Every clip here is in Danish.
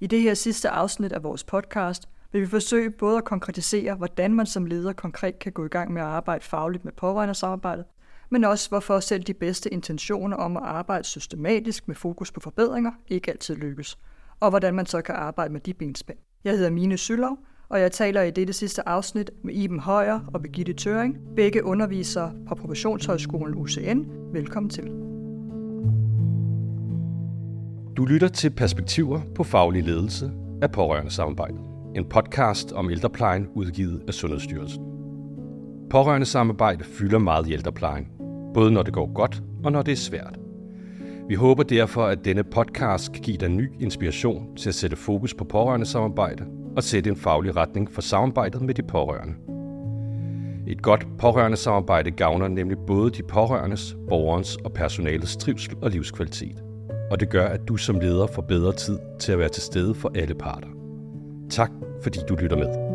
I det her sidste afsnit af vores podcast vil vi forsøge både at konkretisere, hvordan man som leder konkret kan gå i gang med at arbejde fagligt med pårørendesamarbejdet, men også hvorfor selv de bedste intentioner om at arbejde systematisk med fokus på forbedringer ikke altid lykkes, og hvordan man så kan arbejde med de benspænd. Jeg hedder Mine Sylov, og jeg taler i dette sidste afsnit med Iben Højer og Birgitte Tøring, begge undervisere på Professionshøjskolen UCN. Velkommen til. Du lytter til Perspektiver på faglig ledelse af pårørende samarbejde. En podcast om ældreplejen udgivet af Sundhedsstyrelsen. Pårørende samarbejde fylder meget i ældreplejen, både når det går godt og når det er svært. Vi håber derfor, at denne podcast kan give dig ny inspiration til at sætte fokus på pårørende samarbejde og sætte en faglig retning for samarbejdet med de pårørende. Et godt pårørende samarbejde gavner nemlig både de pårørendes, borgerens og personalets trivsel og livskvalitet. Og det gør, at du som leder får bedre tid til at være til stede for alle parter. Tak, fordi du lytter med.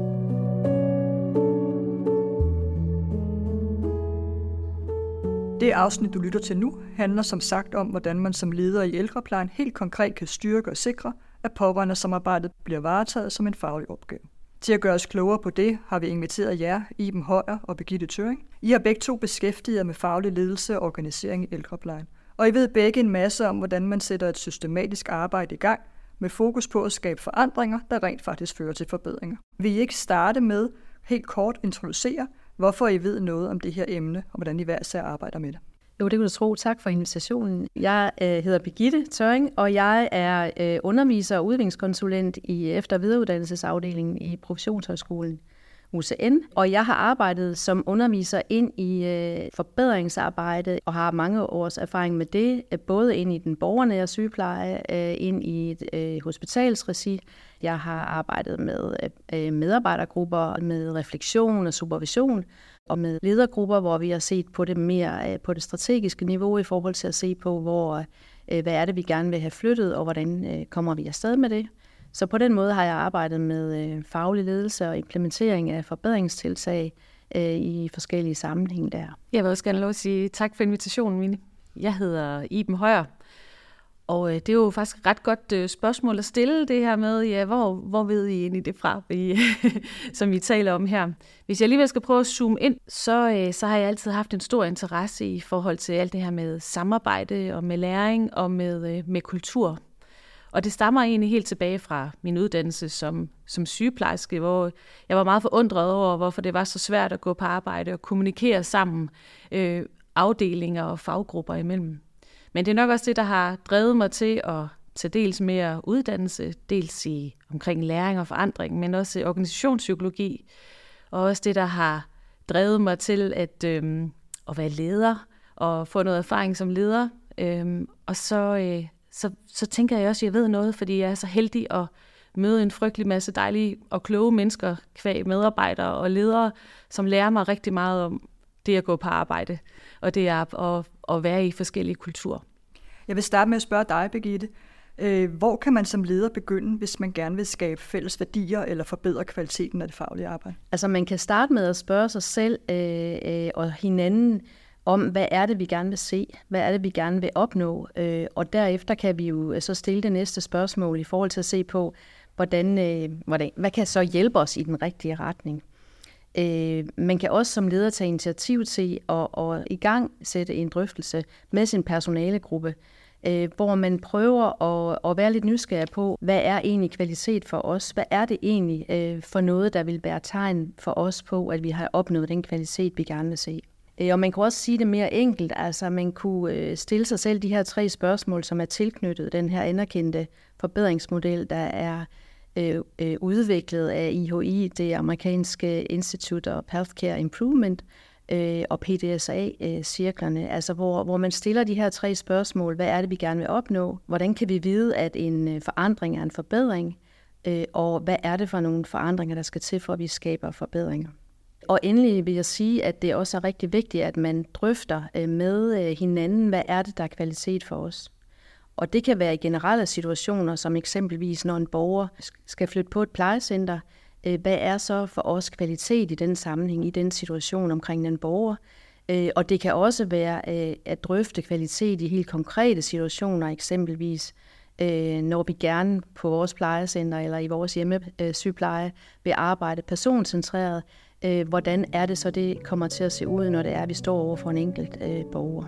Det afsnit, du lytter til nu, handler som sagt om, hvordan man som leder i ældreplejen helt konkret kan styrke og sikre, at pårørende samarbejdet bliver varetaget som en faglig opgave. Til at gøre os klogere på det, har vi inviteret jer, Iben Højer og Begitte Tøring. I har begge to beskæftiget jer med faglig ledelse og organisering i ældreplejen. Og I ved begge en masse om, hvordan man sætter et systematisk arbejde i gang, med fokus på at skabe forandringer, der rent faktisk fører til forbedringer. Vil I ikke starte med helt kort introducere, hvorfor I ved noget om det her emne, og hvordan I hver især arbejder med det? Jo, det kan du tro. Tak for invitationen. Jeg øh, hedder Begitte Tøring, og jeg er øh, underviser og udviklingskonsulent i efter- og videreuddannelsesafdelingen i Professionshøjskolen UCN, og jeg har arbejdet som underviser ind i øh, forbedringsarbejde og har mange års erfaring med det, øh, både ind i den borgernære sygepleje, øh, ind i et øh, hospitalsregi. Jeg har arbejdet med øh, øh, medarbejdergrupper, med refleksion og supervision, og med ledergrupper, hvor vi har set på det mere øh, på det strategiske niveau i forhold til at se på, hvor, øh, hvad er det, vi gerne vil have flyttet, og hvordan øh, kommer vi afsted med det. Så på den måde har jeg arbejdet med øh, faglig ledelse og implementering af forbedringstiltag øh, i forskellige sammenhænge der. Jeg vil også gerne lov at sige tak for invitationen, Mine. Jeg hedder Iben Højer, og øh, det er jo faktisk et ret godt øh, spørgsmål at stille det her med, ja, hvor, hvor ved I egentlig det fra, vi, som vi taler om her. Hvis jeg alligevel skal prøve at zoome ind, så, øh, så har jeg altid haft en stor interesse i forhold til alt det her med samarbejde og med læring og med, øh, med kultur. Og det stammer egentlig helt tilbage fra min uddannelse som, som sygeplejerske, hvor jeg var meget forundret over, hvorfor det var så svært at gå på arbejde og kommunikere sammen øh, afdelinger og faggrupper imellem. Men det er nok også det, der har drevet mig til at tage dels mere uddannelse, dels i omkring læring og forandring, men også organisationspsykologi, og også det, der har drevet mig til at, øh, at være leder og få noget erfaring som leder. Øh, og så, øh, så, så tænker jeg også, at jeg ved noget, fordi jeg er så heldig at møde en frygtelig masse dejlige og kloge mennesker, kvæg medarbejdere og ledere, som lærer mig rigtig meget om det at gå på arbejde, og det er at, at være i forskellige kulturer. Jeg vil starte med at spørge dig, Birgitte. Øh, hvor kan man som leder begynde, hvis man gerne vil skabe fælles værdier eller forbedre kvaliteten af det faglige arbejde? Altså man kan starte med at spørge sig selv øh, øh, og hinanden om, hvad er det, vi gerne vil se? Hvad er det, vi gerne vil opnå? Øh, og derefter kan vi jo øh, så stille det næste spørgsmål i forhold til at se på, hvordan, øh, hvordan, hvad kan så hjælpe os i den rigtige retning? Øh, man kan også som leder tage initiativ til at, at i gang sætte en drøftelse med sin personalegruppe, øh, hvor man prøver at, at være lidt nysgerrig på, hvad er egentlig kvalitet for os? Hvad er det egentlig øh, for noget, der vil bære tegn for os på, at vi har opnået den kvalitet, vi gerne vil se? Øh, og man kunne også sige det mere enkelt, altså man kunne øh, stille sig selv de her tre spørgsmål, som er tilknyttet den her anerkendte forbedringsmodel, der er øh, øh udviklet af IHI, det amerikanske Institute of Healthcare Improvement, øh, og PDSA-cirklerne, altså hvor, hvor man stiller de her tre spørgsmål. Hvad er det, vi gerne vil opnå? Hvordan kan vi vide, at en forandring er en forbedring? Øh, og hvad er det for nogle forandringer, der skal til, for at vi skaber forbedringer? Og endelig vil jeg sige, at det også er rigtig vigtigt, at man drøfter øh, med øh, hinanden, hvad er det, der er kvalitet for os. Og det kan være i generelle situationer, som eksempelvis når en borger skal flytte på et plejecenter. Øh, hvad er så for os kvalitet i den sammenhæng, i den situation omkring den borger? Og det kan også være at drøfte kvalitet i helt konkrete situationer, eksempelvis når vi gerne på vores plejecenter eller i vores hjemmesygepleje vil arbejde personcentreret, øh, hvordan er det så, det kommer til at se ud, når det er, at vi står over for en enkelt øh, borger.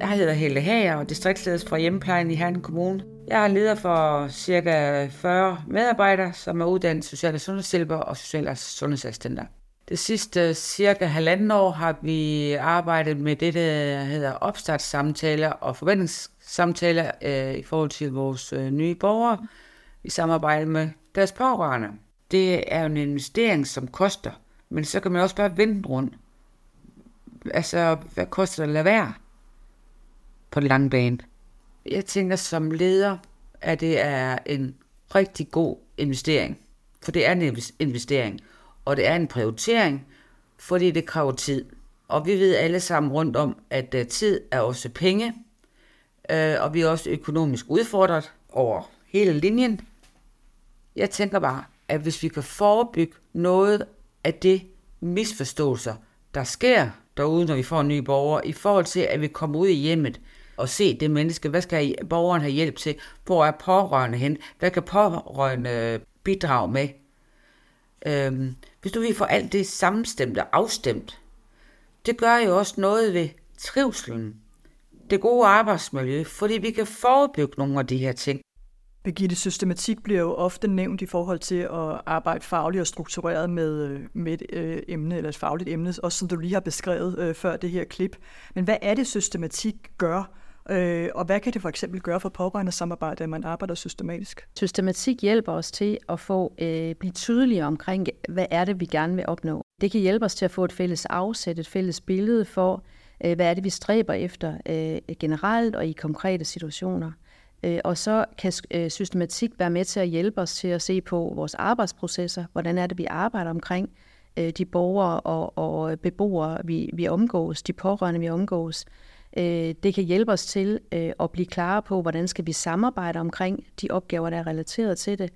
Jeg hedder Helle Hager og distriktsleder for hjemmeplejen i Herning Kommune. Jeg er leder for ca. 40 medarbejdere, som er uddannet sociale sundhedshjælper og sociale sundhedsassistenter. Det sidste cirka halvanden år har vi arbejdet med det, der hedder opstartssamtaler og forventningssamtaler øh, i forhold til vores øh, nye borgere i samarbejde med deres pårørende. Det er en investering, som koster, men så kan man også bare vente rundt. Altså, hvad koster det at lade være på den lange bane? Jeg tænker som leder, at det er en rigtig god investering. For det er en investering og det er en prioritering, fordi det kræver tid. Og vi ved alle sammen rundt om, at øh, tid er også penge, øh, og vi er også økonomisk udfordret over hele linjen. Jeg tænker bare, at hvis vi kan forebygge noget af det misforståelser, der sker derude, når vi får en ny borger, i forhold til, at vi kommer ud i hjemmet og se det menneske, hvad skal borgeren have hjælp til, hvor er pårørende hen, hvad kan pårørende bidrage med, Øhm, hvis du vil få alt det samstemt og afstemt, det gør jo også noget ved trivselen, det gode arbejdsmiljø, fordi vi kan forebygge nogle af de her ting. Birgitte, systematik bliver jo ofte nævnt i forhold til at arbejde fagligt og struktureret med, øh, med et øh, emne, eller et fagligt emne, også som du lige har beskrevet øh, før det her klip. Men hvad er det, systematik gør Øh, og hvad kan det for eksempel gøre for pårørende samarbejde, at man arbejder systematisk? Systematik hjælper os til at få øh, blive tydeligere omkring, hvad er det, vi gerne vil opnå. Det kan hjælpe os til at få et fælles afsæt, et fælles billede for, øh, hvad er det, vi stræber efter øh, generelt og i konkrete situationer. Øh, og så kan øh, systematik være med til at hjælpe os til at se på vores arbejdsprocesser, hvordan er det, vi arbejder omkring øh, de borgere og, og beboere, vi, vi omgås, de pårørende, vi omgås. Øh, det kan hjælpe os til at blive klare på, hvordan skal vi samarbejde omkring de opgaver, der er relateret til det.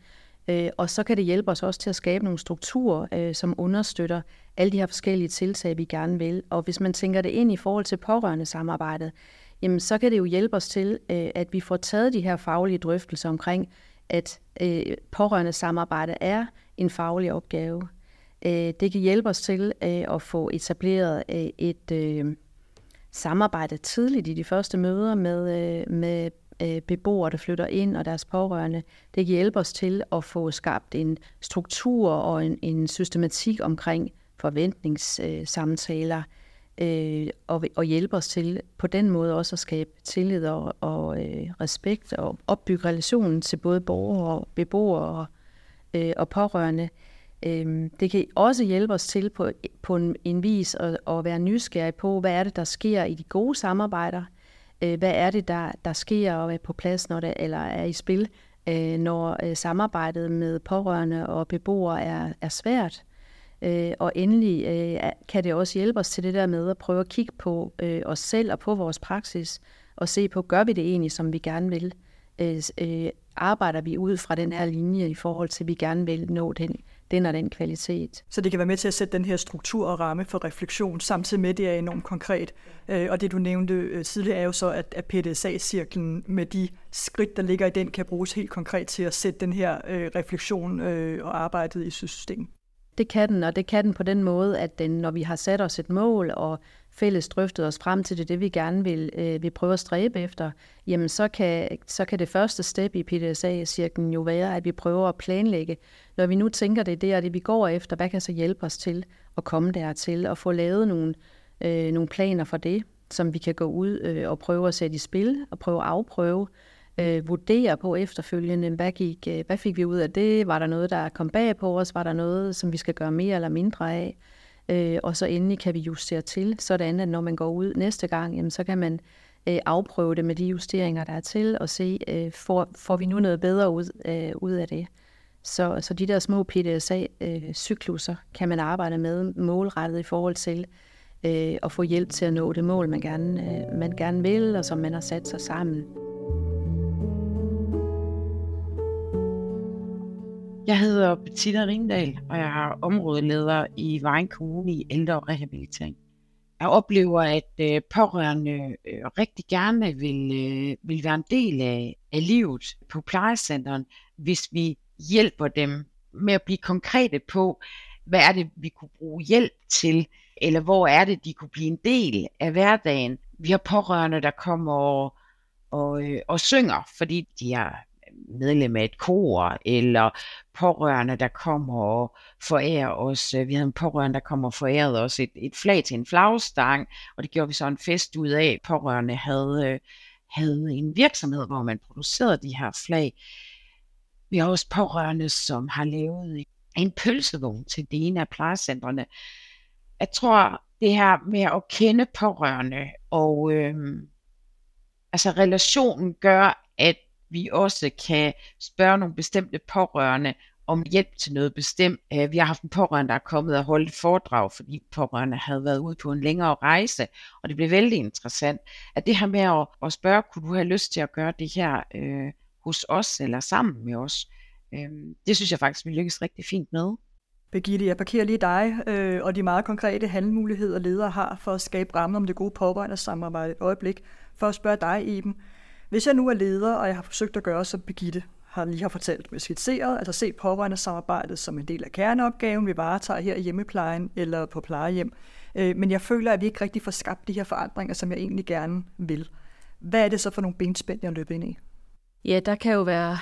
Og så kan det hjælpe os også til at skabe nogle strukturer, som understøtter alle de her forskellige tiltag, vi gerne vil. Og hvis man tænker det ind i forhold til pårørende samarbejdet, jamen så kan det jo hjælpe os til, øh, at vi får taget de her faglige drøftelser omkring, at øh, pårørende samarbejde er en faglig opgave. Øh, det kan hjælpe os til at få etableret et samarbejde tidligt i de første møder med, øh, med øh, beboere, der flytter ind, og deres pårørende. Det kan hjælpe os til at få skabt en struktur og en, en systematik omkring forventningssamtaler, øh, Øh, og, og hjælpe os til på den måde også at skabe tillid og, og øh, respekt og opbygge relationen til både borgere og beboere og, øh, og pårørende. Øh, det kan også hjælpe os til på, på en, en vis at, at være nysgerrig på, hvad er det, der sker i de gode samarbejder, øh, hvad er det, der, der sker og er på plads, når det, eller er i spil, øh, når øh, samarbejdet med pårørende og beboere er, er svært. Øh, og endelig øh, kan det også hjælpe os til det der med at prøve at kigge på øh, os selv og på vores praksis, og se på, gør vi det egentlig, som vi gerne vil? arbejder vi ud fra den her linje i forhold til, at vi gerne vil nå den den og den kvalitet. Så det kan være med til at sætte den her struktur og ramme for refleksion, samtidig med, at det er enormt konkret. Øh, og det du nævnte tidligere er jo så, at PDSA-cirklen med de skridt, der ligger i den, kan bruges helt konkret til at sætte den her refleksion og arbejdet i system. Det kan den, og det kan den på den måde, at den, når vi har sat os et mål og fælles drøftet os frem til det, det vi gerne vil, øh, vil prøve at stræbe efter, jamen så kan, så kan det første step i PDSA-cirklen jo være, at vi prøver at planlægge. Når vi nu tænker, det det er det, vi går efter, hvad kan så hjælpe os til at komme dertil og få lavet nogle, øh, nogle planer for det, som vi kan gå ud øh, og prøve at sætte i spil og prøve at afprøve, øh, vurdere på efterfølgende, hvad, gik, øh, hvad fik vi ud af det? Var der noget, der kom bag på os? Var der noget, som vi skal gøre mere eller mindre af? Øh, og så endelig kan vi justere til, sådan at når man går ud næste gang, jamen, så kan man øh, afprøve det med de justeringer, der er til, og se, øh, får, får vi nu noget bedre ud, øh, ud af det. Så, så de der små PDSA-cykluser øh, kan man arbejde med målrettet i forhold til øh, at få hjælp til at nå det mål, man gerne, øh, man gerne vil, og som man har sat sig sammen. Jeg hedder Bettina Rindal, og jeg er områdeleder i Vejen Kommune i ældre og rehabilitering. Jeg oplever, at øh, pårørende øh, rigtig gerne vil, øh, vil være en del af, af livet på plejecenteren, hvis vi hjælper dem med at blive konkrete på, hvad er det, vi kunne bruge hjælp til, eller hvor er det, de kunne blive en del af hverdagen. Vi har pårørende, der kommer og, og, øh, og synger, fordi de er medlem af et kor, eller pårørende, der kommer og forærer os. Øh, vi havde en pårørende, der kommer og forærede os et, et flag til en flagstang, og det gjorde vi så en fest ud af. Pårørende havde, øh, havde en virksomhed, hvor man producerede de her flag. Vi har også pårørende, som har lavet en pølsevogn til det ene af plejecentrene. Jeg tror, det her med at kende pårørende og øh, altså relationen gør, at vi også kan spørge nogle bestemte pårørende om hjælp til noget bestemt. Øh, vi har haft en pårørende, der er kommet og holdt et foredrag, fordi pårørende havde været ude på en længere rejse, og det blev vældig interessant. At det her med at, at spørge, kunne du have lyst til at gøre det her øh, hos os eller sammen med os, øh, det synes jeg faktisk, vi lykkes rigtig fint med. Birgitte, jeg parkerer lige dig øh, og de meget konkrete handlemuligheder, ledere har for at skabe rammer om det gode pårørende samarbejde et øjeblik. For at spørge dig, Iben, hvis jeg nu er leder, og jeg har forsøgt at gøre, som Birgitte har lige har fortalt med skitseret, altså set pårørende samarbejdet som en del af kerneopgaven, vi varetager her i hjemmeplejen eller på plejehjem, øh, men jeg føler, at vi ikke rigtig får skabt de her forandringer, som jeg egentlig gerne vil. Hvad er det så for nogle benspænd, jeg løber ind i? Ja, der kan jo være,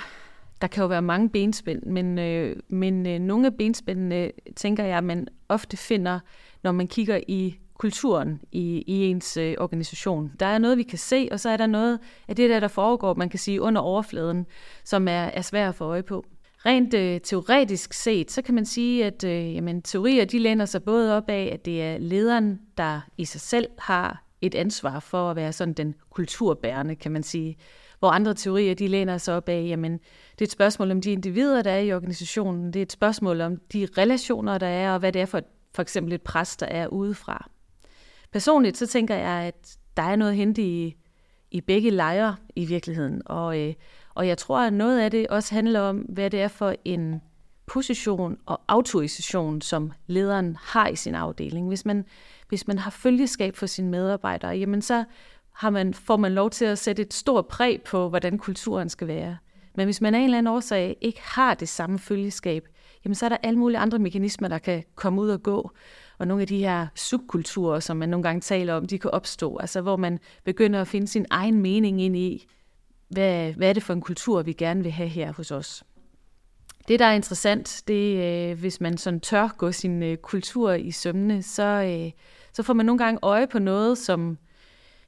der kan jo være mange benspænd, men, øh, men øh, nogle af benspændene, tænker jeg, man ofte finder, når man kigger i kulturen i, i ens øh, organisation. Der er noget, vi kan se, og så er der noget af det der, der foregår, man kan sige, under overfladen, som er, er svært at få øje på. Rent øh, teoretisk set, så kan man sige, at øh, jamen, teorier de læner sig både op af, at det er lederen, der i sig selv har et ansvar for at være sådan den kulturbærende, kan man sige. Hvor andre teorier, de læner sig op af, jamen, det er et spørgsmål om de individer, der er i organisationen. Det er et spørgsmål om de relationer, der er, og hvad det er for, for eksempel et pres, der er udefra. Personligt så tænker jeg, at der er noget at hente i, i begge lejre i virkeligheden. Og, øh, og jeg tror, at noget af det også handler om, hvad det er for en position og autorisation, som lederen har i sin afdeling. Hvis man, hvis man har følgeskab for sine medarbejdere, jamen så har man, får man lov til at sætte et stort præg på, hvordan kulturen skal være. Men hvis man af en eller anden årsag ikke har det samme følgeskab, jamen så er der alle mulige andre mekanismer, der kan komme ud og gå og nogle af de her subkulturer, som man nogle gange taler om, de kan opstå, altså hvor man begynder at finde sin egen mening ind i, hvad, hvad er det for en kultur, vi gerne vil have her hos os. Det, der er interessant, det er, øh, hvis man sådan tør gå sin øh, kultur i sømne, så, øh, så får man nogle gange øje på noget, som,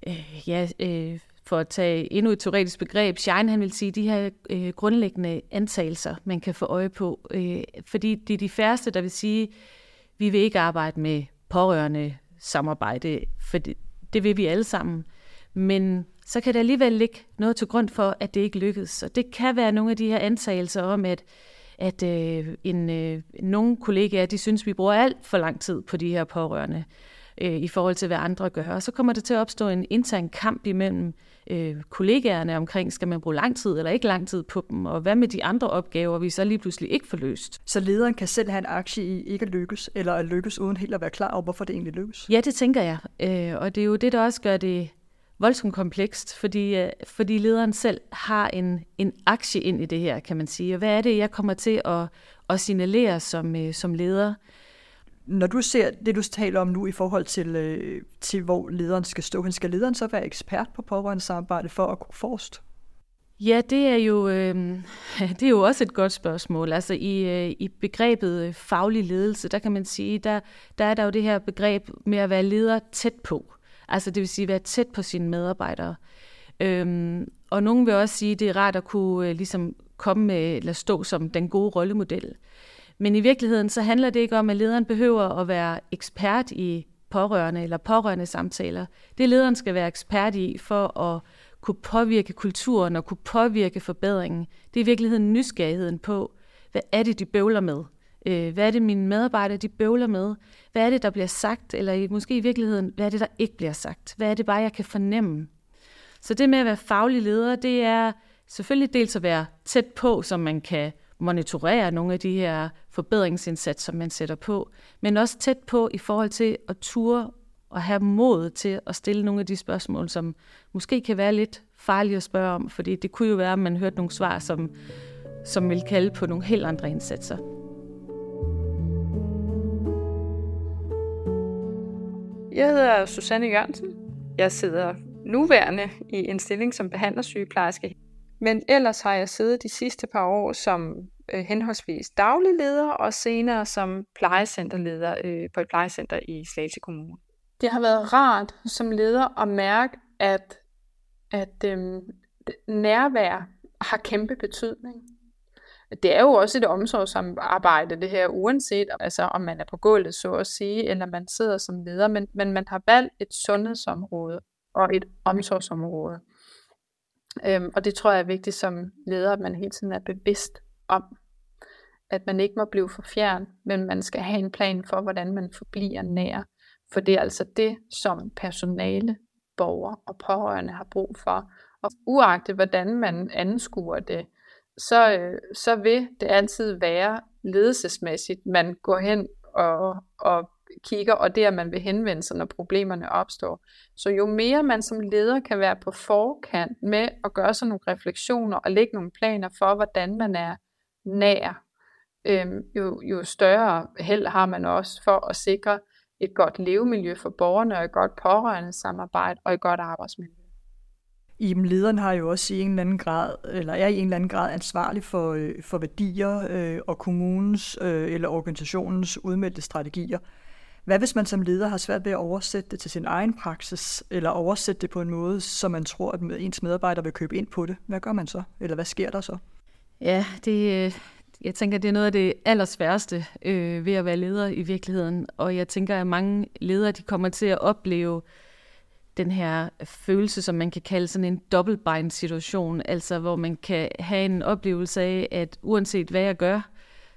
øh, ja, øh, for at tage endnu et teoretisk begreb, Schein han vil sige, de her øh, grundlæggende antagelser, man kan få øje på. Øh, fordi det er de færreste, der vil sige, vi vil ikke arbejde med pårørende samarbejde, for det, det vil vi alle sammen. Men så kan der alligevel ligge noget til grund for, at det ikke lykkedes. Og det kan være nogle af de her antagelser om, at, at øh, en, øh, nogle kollegaer de synes, vi bruger alt for lang tid på de her pårørende øh, i forhold til, hvad andre gør. Og så kommer det til at opstå en intern kamp imellem øh, kollegaerne omkring, skal man bruge lang tid eller ikke lang tid på dem, og hvad med de andre opgaver, vi så lige pludselig ikke får løst. Så lederen kan selv have en aktie i ikke at lykkes, eller at lykkes uden helt at være klar over, hvorfor det egentlig lykkes? Ja, det tænker jeg. Øh, og det er jo det, der også gør det voldsomt komplekst, fordi, øh, fordi lederen selv har en, en aktie ind i det her, kan man sige. Og hvad er det, jeg kommer til at, at signalere som, øh, som leder? Når du ser det, du taler om nu i forhold til, øh, til hvor lederen skal stå, skal lederen så være ekspert på pårørende samarbejde for at gå forrest? Ja, det er jo øh, det er jo også et godt spørgsmål. Altså i, øh, i begrebet øh, faglig ledelse, der kan man sige, der, der er der jo det her begreb med at være leder tæt på. Altså det vil sige være tæt på sine medarbejdere. Øhm, og nogen vil også sige, at det er rart at kunne øh, ligesom komme med, eller stå som den gode rollemodel. Men i virkeligheden så handler det ikke om, at lederen behøver at være ekspert i pårørende eller pårørende samtaler. Det lederen skal være ekspert i for at kunne påvirke kulturen og kunne påvirke forbedringen. Det er i virkeligheden nysgerrigheden på, hvad er det, de bøvler med? Øh, hvad er det, mine medarbejdere de bøvler med? Hvad er det, der bliver sagt? Eller måske i virkeligheden, hvad er det, der ikke bliver sagt? Hvad er det bare, jeg kan fornemme? Så det med at være faglig leder, det er selvfølgelig dels at være tæt på, så man kan monitorere nogle af de her forbedringsindsatser, man sætter på, men også tæt på i forhold til at ture og have mod til at stille nogle af de spørgsmål, som måske kan være lidt farlige at spørge om, fordi det kunne jo være, at man hørte nogle svar, som, som vil kalde på nogle helt andre indsatser. Jeg hedder Susanne Jørgensen. Jeg sidder nuværende i en stilling som behandlersygeplejerske. Men ellers har jeg siddet de sidste par år som øh, henholdsvis daglig leder og senere som plejecenterleder øh, på et plejecenter i Slagelse Kommune. Det har været rart som leder at mærke, at, at øh, nærvær har kæmpe betydning. Det er jo også et omsorgsarbejde, det her, uanset altså, om man er på gulvet, så at sige, eller man sidder som leder, men, men man har valgt et sundhedsområde og et omsorgsområde. Øhm, og det tror jeg er vigtigt som leder, at man hele tiden er bevidst om, at man ikke må blive for fjern, men man skal have en plan for, hvordan man forbliver nær. For det er altså det, som personale, borgere og pårørende har brug for. Og uagtet hvordan man anskuer det, så, øh, så vil det altid være ledelsesmæssigt, man går hen og, og kigger, og det er, man vil henvende sig, når problemerne opstår. Så jo mere man som leder kan være på forkant med at gøre sig nogle refleksioner og lægge nogle planer for, hvordan man er nær, øh, jo, jo større held har man også for at sikre et godt levemiljø for borgerne og et godt pårørende samarbejde og et godt arbejdsmiljø. Iben lederen har jo også i en eller anden grad, eller er i en eller anden grad ansvarlig for, øh, for værdier øh, og kommunens øh, eller organisationens udmeldte strategier. Hvad hvis man som leder har svært ved at oversætte det til sin egen praksis, eller oversætte det på en måde, så man tror, at ens medarbejdere vil købe ind på det? Hvad gør man så? Eller hvad sker der så? Ja, det, øh, jeg tænker, det er noget af det allersværeste øh, ved at være leder i virkeligheden. Og jeg tænker, at mange ledere de kommer til at opleve den her følelse, som man kan kalde sådan en dobbeltbind situation, altså hvor man kan have en oplevelse af, at uanset hvad jeg gør,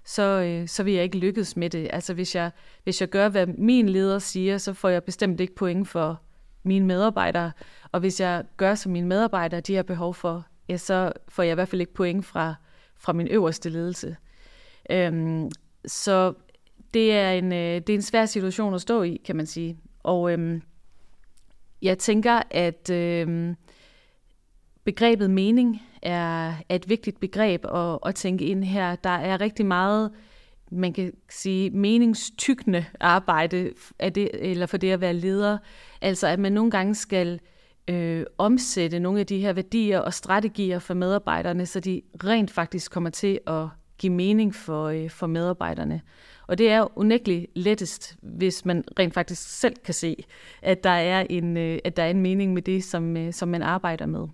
så, øh, så vil jeg ikke lykkes med det. Altså hvis jeg, hvis jeg gør, hvad min leder siger, så får jeg bestemt ikke point for mine medarbejdere. Og hvis jeg gør, som mine medarbejdere de har behov for, ja, så får jeg i hvert fald ikke point fra, fra min øverste ledelse. Øhm, så det er, en, øh, det er en svær situation at stå i, kan man sige. Og øhm, jeg tænker, at øhm, begrebet mening er, er et vigtigt begreb at, at tænke ind her. Der er rigtig meget, man kan sige, meningstykkende arbejde af det, eller for det at være leder. Altså at man nogle gange skal øh, Øh, omsætte nogle af de her værdier og strategier for medarbejderne, så de rent faktisk kommer til at give mening for, øh, for medarbejderne. Og det er unægteligt lettest, hvis man rent faktisk selv kan se, at der er en, øh, at der er en mening med det, som, øh, som man arbejder med.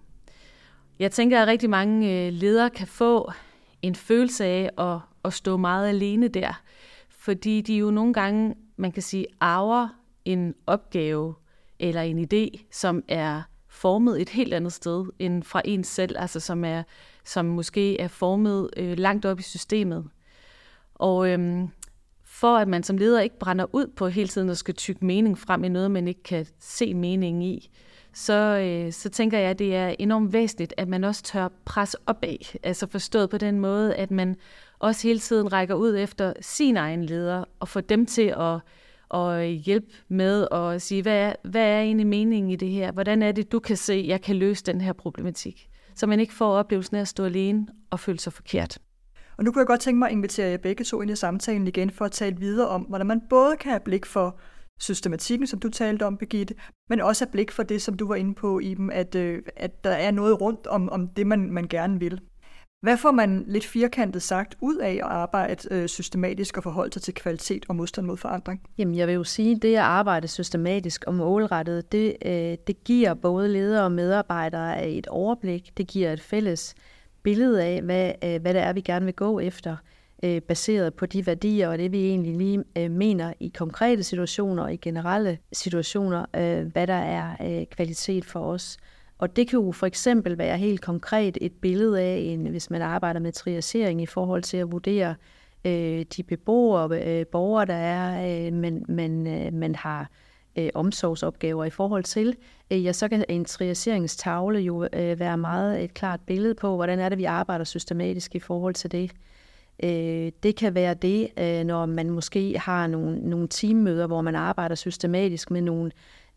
Jeg tænker, at rigtig mange øh, ledere kan få en følelse af at, at stå meget alene der, fordi de jo nogle gange, man kan sige, arver en opgave eller en idé, som er formet et helt andet sted end fra en selv, altså som, er, som måske er formet øh, langt op i systemet. Og øhm, for at man som leder ikke brænder ud på hele tiden at skal tykke mening frem i noget, man ikke kan se mening i, så, øh, så tænker jeg, at det er enormt væsentligt, at man også tør presse opad. Altså forstået på den måde, at man også hele tiden rækker ud efter sin egen leder og får dem til at, og hjælpe med at sige, hvad er, hvad er egentlig meningen i det her? Hvordan er det, du kan se, jeg kan løse den her problematik? Så man ikke får oplevelsen af at stå alene og føle sig forkert. Og nu kunne jeg godt tænke mig at invitere jer begge to ind i samtalen igen for at tale videre om, hvordan man både kan have blik for systematikken, som du talte om, Birgitte, men også have blik for det, som du var inde på, Iben, at, øh, at der er noget rundt om, om det, man, man gerne vil. Hvad får man lidt firkantet sagt ud af at arbejde øh, systematisk og forholde sig til kvalitet og modstand mod forandring? Jamen, jeg vil jo sige, at det at arbejde systematisk og målrettet, det, øh, det giver både ledere og medarbejdere et overblik. Det giver et fælles billede af, hvad, øh, hvad det er, vi gerne vil gå efter øh, baseret på de værdier og det, vi egentlig lige øh, mener i konkrete situationer og i generelle situationer, øh, hvad der er øh, kvalitet for os. Og det kan jo for eksempel være helt konkret et billede af, en, hvis man arbejder med triagering i forhold til at vurdere øh, de beboere, øh, borgere, der er, øh, men, men øh, man har øh, omsorgsopgaver i forhold til, øh, ja, så kan en triageringstavle jo øh, være meget et klart billede på, hvordan er det, vi arbejder systematisk i forhold til det. Øh, det kan være det, øh, når man måske har nogle, nogle teammøder, hvor man arbejder systematisk med nogle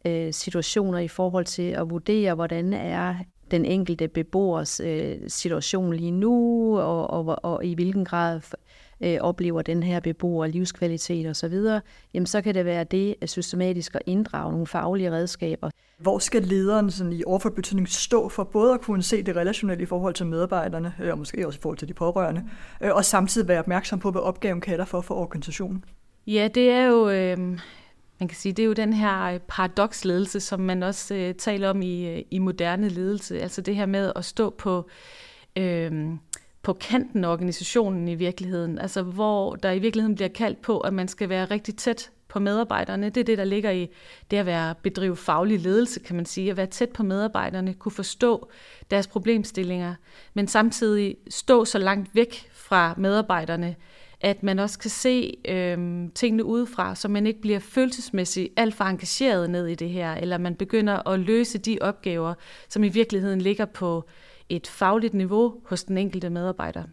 øh, situationer i forhold til at vurdere, hvordan er den enkelte beboers øh, situation lige nu, og, og, og i hvilken grad øh, oplever den her beboer livskvalitet osv., jamen så kan det være det systematisk at inddrage nogle faglige redskaber. Hvor skal lederen sådan i overført betydning stå for både at kunne se det relationelle i forhold til medarbejderne, øh, og måske også i forhold til de pårørende, øh, og samtidig være opmærksom på, hvad opgaven kan der for for organisationen? Ja, det er jo... Øh man kan sige, det er jo den her øh, paradoksledelse, som man også øh, taler om i, øh, i moderne ledelse. Altså det her med at stå på, øh, på kanten af organisationen i virkeligheden. Altså hvor der i virkeligheden bliver kaldt på, at man skal være rigtig tæt på medarbejderne. Det er det, der ligger i det at være bedrive faglig ledelse, kan man sige. At være tæt på medarbejderne, kunne forstå deres problemstillinger, men samtidig stå så langt væk fra medarbejderne, at man også kan se øh, tingene udefra, så man ikke bliver følelsesmæssigt alt for engageret ned i det her, eller man begynder at løse de opgaver, som i virkeligheden ligger på et fagligt niveau hos den enkelte medarbejder.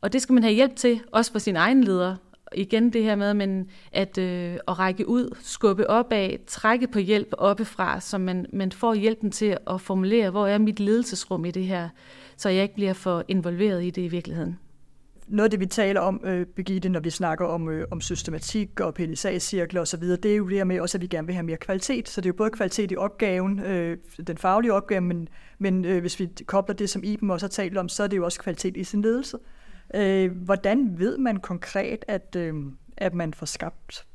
Og det skal man have hjælp til, også for sin egen leder. Igen det her med men at, øh, at række ud, skubbe opad, trække på hjælp oppefra, så man, man får hjælpen til at formulere, hvor er mit ledelsesrum i det her, så jeg ikke bliver for involveret i det i virkeligheden noget af det, vi taler om, øh, Birgitte, når vi snakker om, øh, om systematik og PLSA-cirkler osv., det er jo det her med også, at vi gerne vil have mere kvalitet. Så det er jo både kvalitet i opgaven, øh, den faglige opgave, men, men øh, hvis vi kobler det, som Iben også har talt om, så er det jo også kvalitet i sin ledelse. Øh, hvordan ved man konkret, at, øh, at man får skabt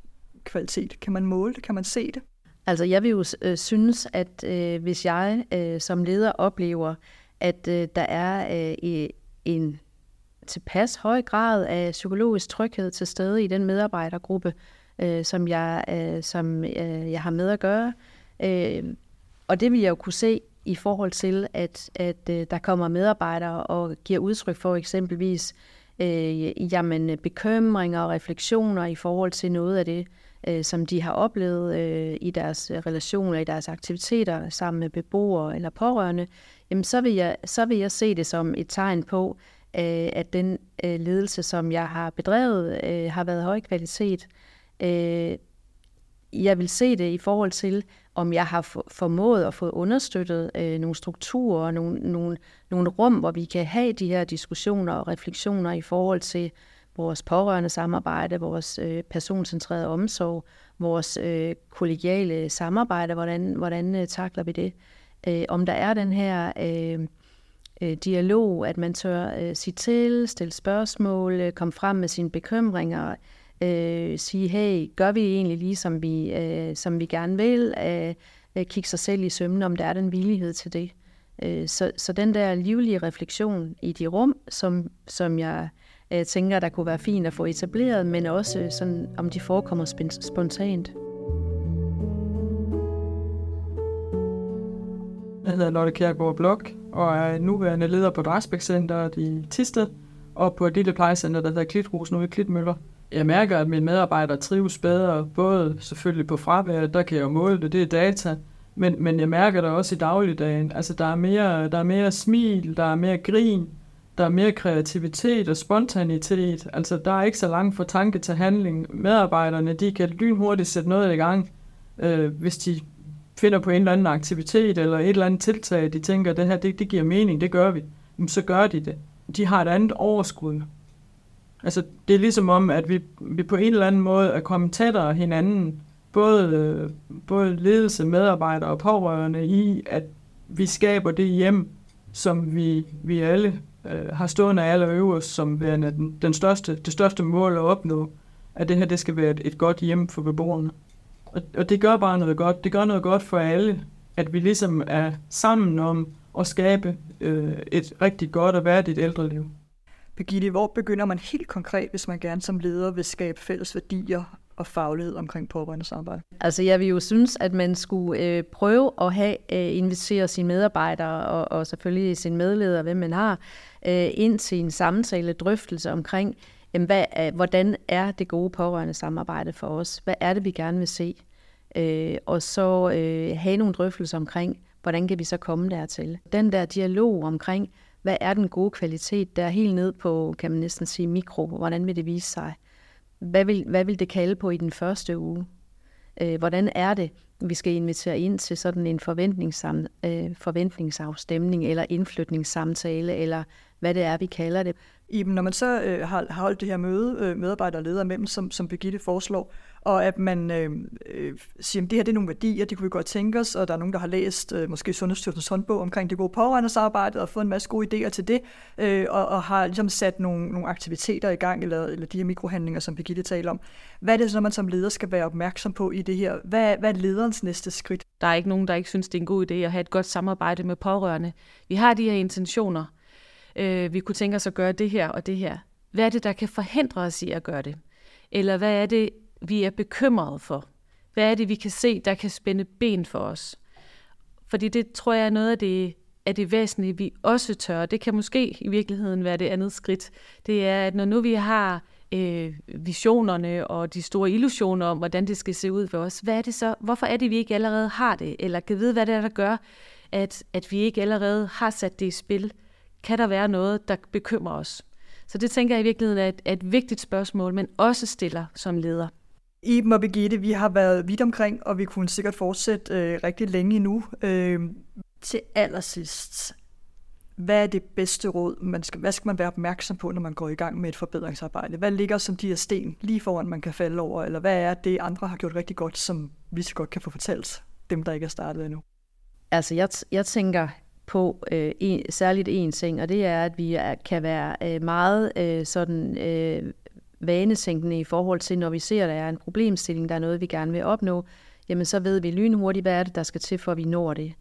kvalitet? Kan man måle det? Kan man se det? Altså jeg vil jo øh, synes, at øh, hvis jeg øh, som leder oplever, at øh, der er øh, en tilpas høj grad af psykologisk tryghed til stede i den medarbejdergruppe, øh, som, jeg, øh, som øh, jeg har med at gøre. Øh, og det vil jeg jo kunne se i forhold til, at, at øh, der kommer medarbejdere og giver udtryk for eksempelvis øh, jamen, bekymringer og refleksioner i forhold til noget af det, øh, som de har oplevet øh, i deres relationer, i deres aktiviteter sammen med beboere eller pårørende, jamen så vil, jeg, så vil jeg se det som et tegn på, øh, at den øh, ledelse, som jeg har bedrevet, øh, har været høj kvalitet. Øh, jeg vil se det i forhold til, om jeg har formået at få understøttet øh, nogle strukturer og nogle, nogle, nogle rum, hvor vi kan have de her diskussioner og refleksioner i forhold til vores pårørende samarbejde, vores øh, personcentrerede omsorg, vores øh, kollegiale samarbejde, hvordan, hvordan øh, takler vi det? Øh, om der er den her øh, øh, dialog, at man tør øh, sige til, stille spørgsmål, øh, komme frem med sine bekymringer, øh, sige, hey, gør vi egentlig lige, som vi, øh, som vi gerne vil, øh, øh, kigge sig selv i sømmen, om der er den villighed til det. Øh, så, så den der livlige refleksion i de rum, som, som jeg øh, tænker, der kunne være fint at få etableret, men også sådan, om de forekommer spontant. Jeg hedder Lotte Kjærgaard Blok, og er nuværende leder på Dræsbæk Centeret i Tisted, og på et lille plejecenter, der hedder Klitrus nu i Klitmøller. Jeg mærker, at mine medarbejdere trives bedre, både selvfølgelig på fravær, der kan jeg jo måle det, det er data, men, men jeg mærker det også i dagligdagen. Altså, der er, mere, der er mere smil, der er mere grin, der er mere kreativitet og spontanitet. Altså, der er ikke så langt fra tanke til handling. Medarbejderne, de kan lynhurtigt sætte noget i gang, øh, hvis de finder på en eller anden aktivitet eller et eller andet tiltag, de tænker, at det her det, det giver mening, det gør vi, Jamen, så gør de det. De har et andet overskud. Altså, det er ligesom om, at vi, vi på en eller anden måde er kommet tættere hinanden, både, både ledelse, medarbejdere og pårørende i, at vi skaber det hjem, som vi, vi alle øh, har stående af alle øverst som værende den, den største, det største mål at opnå, at det her det skal være et, et godt hjem for beboerne. Og, og det gør bare noget godt. Det gør noget godt for alle, at vi ligesom er sammen om at skabe øh, et rigtig godt og værdigt ældreliv. Birgitte, hvor begynder man helt konkret, hvis man gerne som leder vil skabe fælles værdier og faglighed omkring pårørende samarbejde? Altså jeg vil jo synes, at man skulle øh, prøve at have øh, invitere sine medarbejdere og, og selvfølgelig sine medledere, hvem man har, øh, ind til en samtale, drøftelse omkring, jamen, hvad, øh, hvordan er det gode pårørende samarbejde for os? Hvad er det, vi gerne vil se? Øh, og så øh, have nogle drøftelser omkring, hvordan kan vi så komme dertil? Den der dialog omkring, hvad er den gode kvalitet, der er helt ned på, kan man næsten sige, mikro, hvordan vil det vise sig? Hvad vil, hvad vil det kalde på i den første uge? Øh, hvordan er det, vi skal invitere ind til sådan en forventningssam, øh, forventningsafstemning eller indflytningssamtale, eller hvad det er, vi kalder det. Iben, når man så øh, har, har holdt det her møde, øh, medarbejder og ledere imellem, som, som Birgitte foreslår, og at man øh, øh, siger, at det her det er nogle værdier, det kunne vi godt tænke os, og der er nogen, der har læst øh, måske Sundhedsstyrelsens håndbog omkring det gode pårørendesamarbejde, og fået en masse gode idéer til det, øh, og, og har ligesom sat nogle, nogle aktiviteter i gang, eller, eller de her mikrohandlinger, som Birgitte taler om. Hvad er det, så man som leder skal være opmærksom på i det her? Hvad, hvad er lederens næste skridt? Der er ikke nogen, der ikke synes, det er en god idé at have et godt samarbejde med pårørende. Vi har de her intentioner, øh, vi kunne tænke os at gøre det her og det her. Hvad er det, der kan forhindre os i at gøre det? Eller hvad er det, vi er bekymrede for? Hvad er det, vi kan se, der kan spænde ben for os? Fordi det tror jeg er noget af det, af det væsentlige, vi også tør. Det kan måske i virkeligheden være det andet skridt. Det er, at når nu vi har øh, visionerne og de store illusioner om, hvordan det skal se ud for os, hvad er det så? Hvorfor er det, vi ikke allerede har det? Eller kan vide, hvad det er, der gør, at, at vi ikke allerede har sat det i spil? Kan der være noget, der bekymrer os? Så det tænker jeg i virkeligheden er et, er et vigtigt spørgsmål, men også stiller som leder. Iben og Birgitte, vi har været vidt omkring, og vi kunne sikkert fortsætte øh, rigtig længe endnu. Øh, til allersidst, hvad er det bedste råd? Man skal, hvad skal man være opmærksom på, når man går i gang med et forbedringsarbejde? Hvad ligger som de her sten lige foran, man kan falde over? Eller hvad er det, andre har gjort rigtig godt, som vi så godt kan få fortalt dem, der ikke er startet endnu? Altså, jeg, jeg tænker, på øh, en, særligt en ting, og det er, at vi er, kan være øh, meget øh, sådan øh, vanesænkende i forhold til, når vi ser, at der er en problemstilling, der er noget, vi gerne vil opnå, jamen så ved vi lynhurtigt, hvad er det, der skal til, for at vi når det.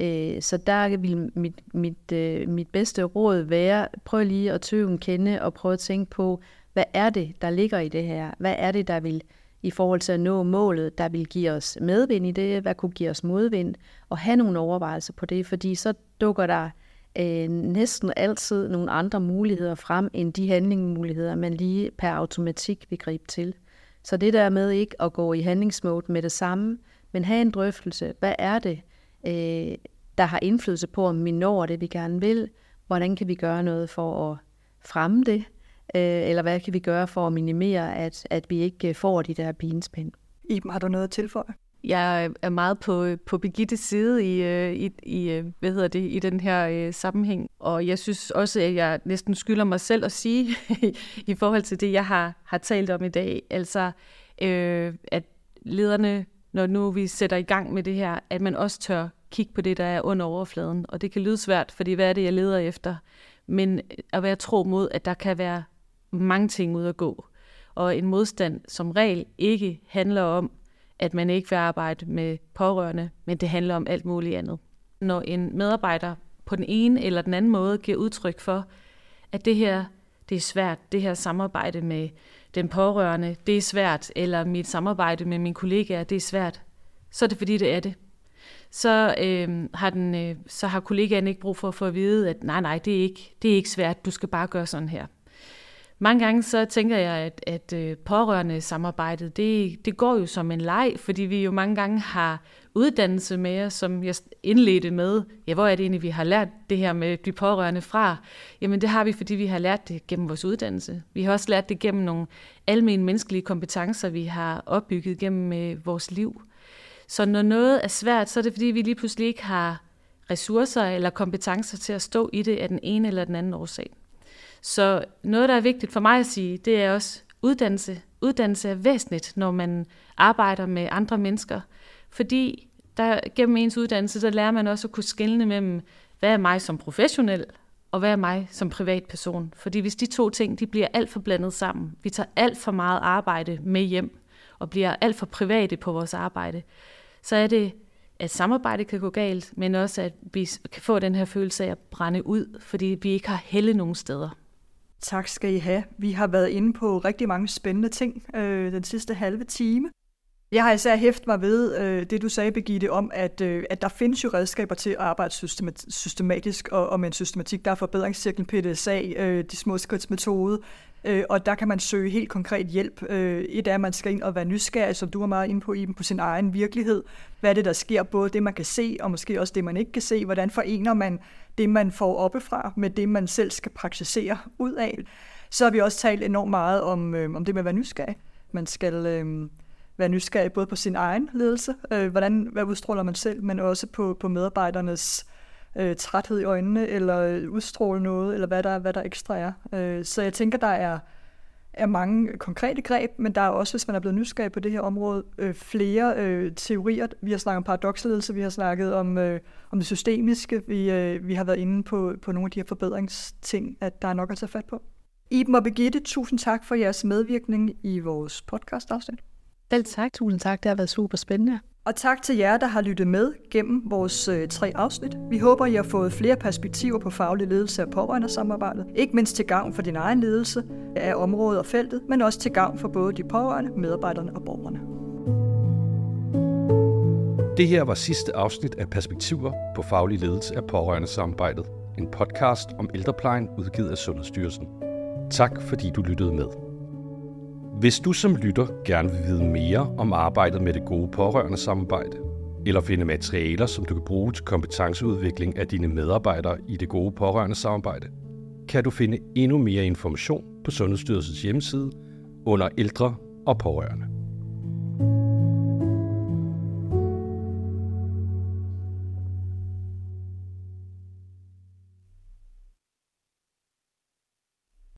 Øh, så der vil mit, mit, øh, mit bedste råd være, prøv lige at tøve en kende og prøv at tænke på, hvad er det, der ligger i det her? Hvad er det, der vil i forhold til at nå målet, der vil give os medvind i det, hvad kunne give os modvind, og have nogle overvejelser på det, fordi så dukker der øh, næsten altid nogle andre muligheder frem, end de handlingsmuligheder, man lige per automatik vil gribe til. Så det der med ikke at gå i handlingsmode med det samme, men have en drøftelse. Hvad er det, øh, der har indflydelse på, om vi når det, vi gerne vil? Hvordan kan vi gøre noget for at fremme det? Øh, eller hvad kan vi gøre for at minimere, at, at vi ikke får de der pinespænd? Iben, har du noget at tilføje? Jeg er meget på, på Birgittes side i, øh, i, i, øh, hvad hedder det, i den her øh, sammenhæng. Og jeg synes også, at jeg næsten skylder mig selv at sige, i forhold til det, jeg har, har talt om i dag, altså øh, at lederne, når nu vi sætter i gang med det her, at man også tør kigge på det, der er under overfladen. Og det kan lyde svært, fordi hvad er det, jeg leder efter? Men at være tro mod, at der kan være mange ting ud at gå. Og en modstand som regel ikke handler om, at man ikke vil arbejde med pårørende, men det handler om alt muligt andet. Når en medarbejder på den ene eller den anden måde giver udtryk for, at det her det er svært, det her samarbejde med den pårørende, det er svært, eller mit samarbejde med mine kollegaer, det er svært, så er det fordi, det er det. Så, øh, har, den, øh, så har kollegaen ikke brug for at få at vide, at nej, nej, det er ikke, det er ikke svært, du skal bare gøre sådan her. Mange gange så tænker jeg, at, at øh, pårørende samarbejdet, det, det går jo som en leg, fordi vi jo mange gange har uddannelse med os, som jeg indledte med. Ja, hvor er det egentlig, vi har lært det her med de pårørende fra? Jamen det har vi, fordi vi har lært det gennem vores uddannelse. Vi har også lært det gennem nogle almindelige menneskelige kompetencer, vi har opbygget gennem øh, vores liv. Så når noget er svært, så er det fordi, vi lige pludselig ikke har ressourcer eller kompetencer til at stå i det af den ene eller den anden årsag. Så noget, der er vigtigt for mig at sige, det er også uddannelse. Uddannelse er væsentligt, når man arbejder med andre mennesker, fordi der, gennem ens uddannelse, der lærer man også at kunne skelne mellem, hvad er mig som professionel, og hvad er mig som privatperson. Fordi hvis de to ting, de bliver alt for blandet sammen, vi tager alt for meget arbejde med hjem, og bliver alt for private på vores arbejde, så er det, at samarbejdet kan gå galt, men også at vi kan få den her følelse af at brænde ud, fordi vi ikke har helle nogen steder. Tak skal I have. Vi har været inde på rigtig mange spændende ting øh, den sidste halve time. Jeg har især hæftet mig ved øh, det, du sagde, Begitte, om, at, øh, at der findes jo redskaber til at arbejde systematisk og, og med en systematik. Der er forbedringscirklen PDSA, øh, de små skridts metode. Øh, og der kan man søge helt konkret hjælp. Øh, et er, at man skal ind og være nysgerrig, som du var meget inde på, Iben, på sin egen virkelighed. Hvad er det, der sker? Både det, man kan se, og måske også det, man ikke kan se. Hvordan forener man det, man får oppefra, med det, man selv skal praktisere ud af? Så har vi også talt enormt meget om, øh, om det med at være nysgerrig. Man skal øh, være nysgerrig både på sin egen ledelse, øh, hvordan, hvad udstråler man selv, men også på, på medarbejdernes øh, Øh, træthed i øjnene, eller øh, udstråle noget, eller hvad der, hvad der ekstra er. Øh, så jeg tænker, der er, er mange konkrete greb, men der er også, hvis man er blevet nysgerrig på det her område, øh, flere øh, teorier. Vi har snakket om paradoksledelse, vi har snakket om, øh, om det systemiske, vi, øh, vi har været inde på, på nogle af de her forbedringsting, at der er nok at tage fat på. Iben og Birgitte, tusind tak for jeres medvirkning i vores podcast-afsnit. Selv tak. Tusind tak. Det har været super spændende. Og tak til jer, der har lyttet med gennem vores øh, tre afsnit. Vi håber, I har fået flere perspektiver på faglig ledelse af pårørendesamarbejdet. Ikke mindst til gavn for din egen ledelse af området og feltet, men også til gavn for både de pårørende, medarbejderne og borgerne. Det her var sidste afsnit af Perspektiver på faglig ledelse af pårørendesamarbejdet. En podcast om ældreplejen udgivet af Sundhedsstyrelsen. Tak fordi du lyttede med. Hvis du som lytter gerne vil vide mere om arbejdet med det gode pårørende samarbejde, eller finde materialer, som du kan bruge til kompetenceudvikling af dine medarbejdere i det gode pårørende samarbejde, kan du finde endnu mere information på Sundhedsstyrelsens hjemmeside under ældre og pårørende.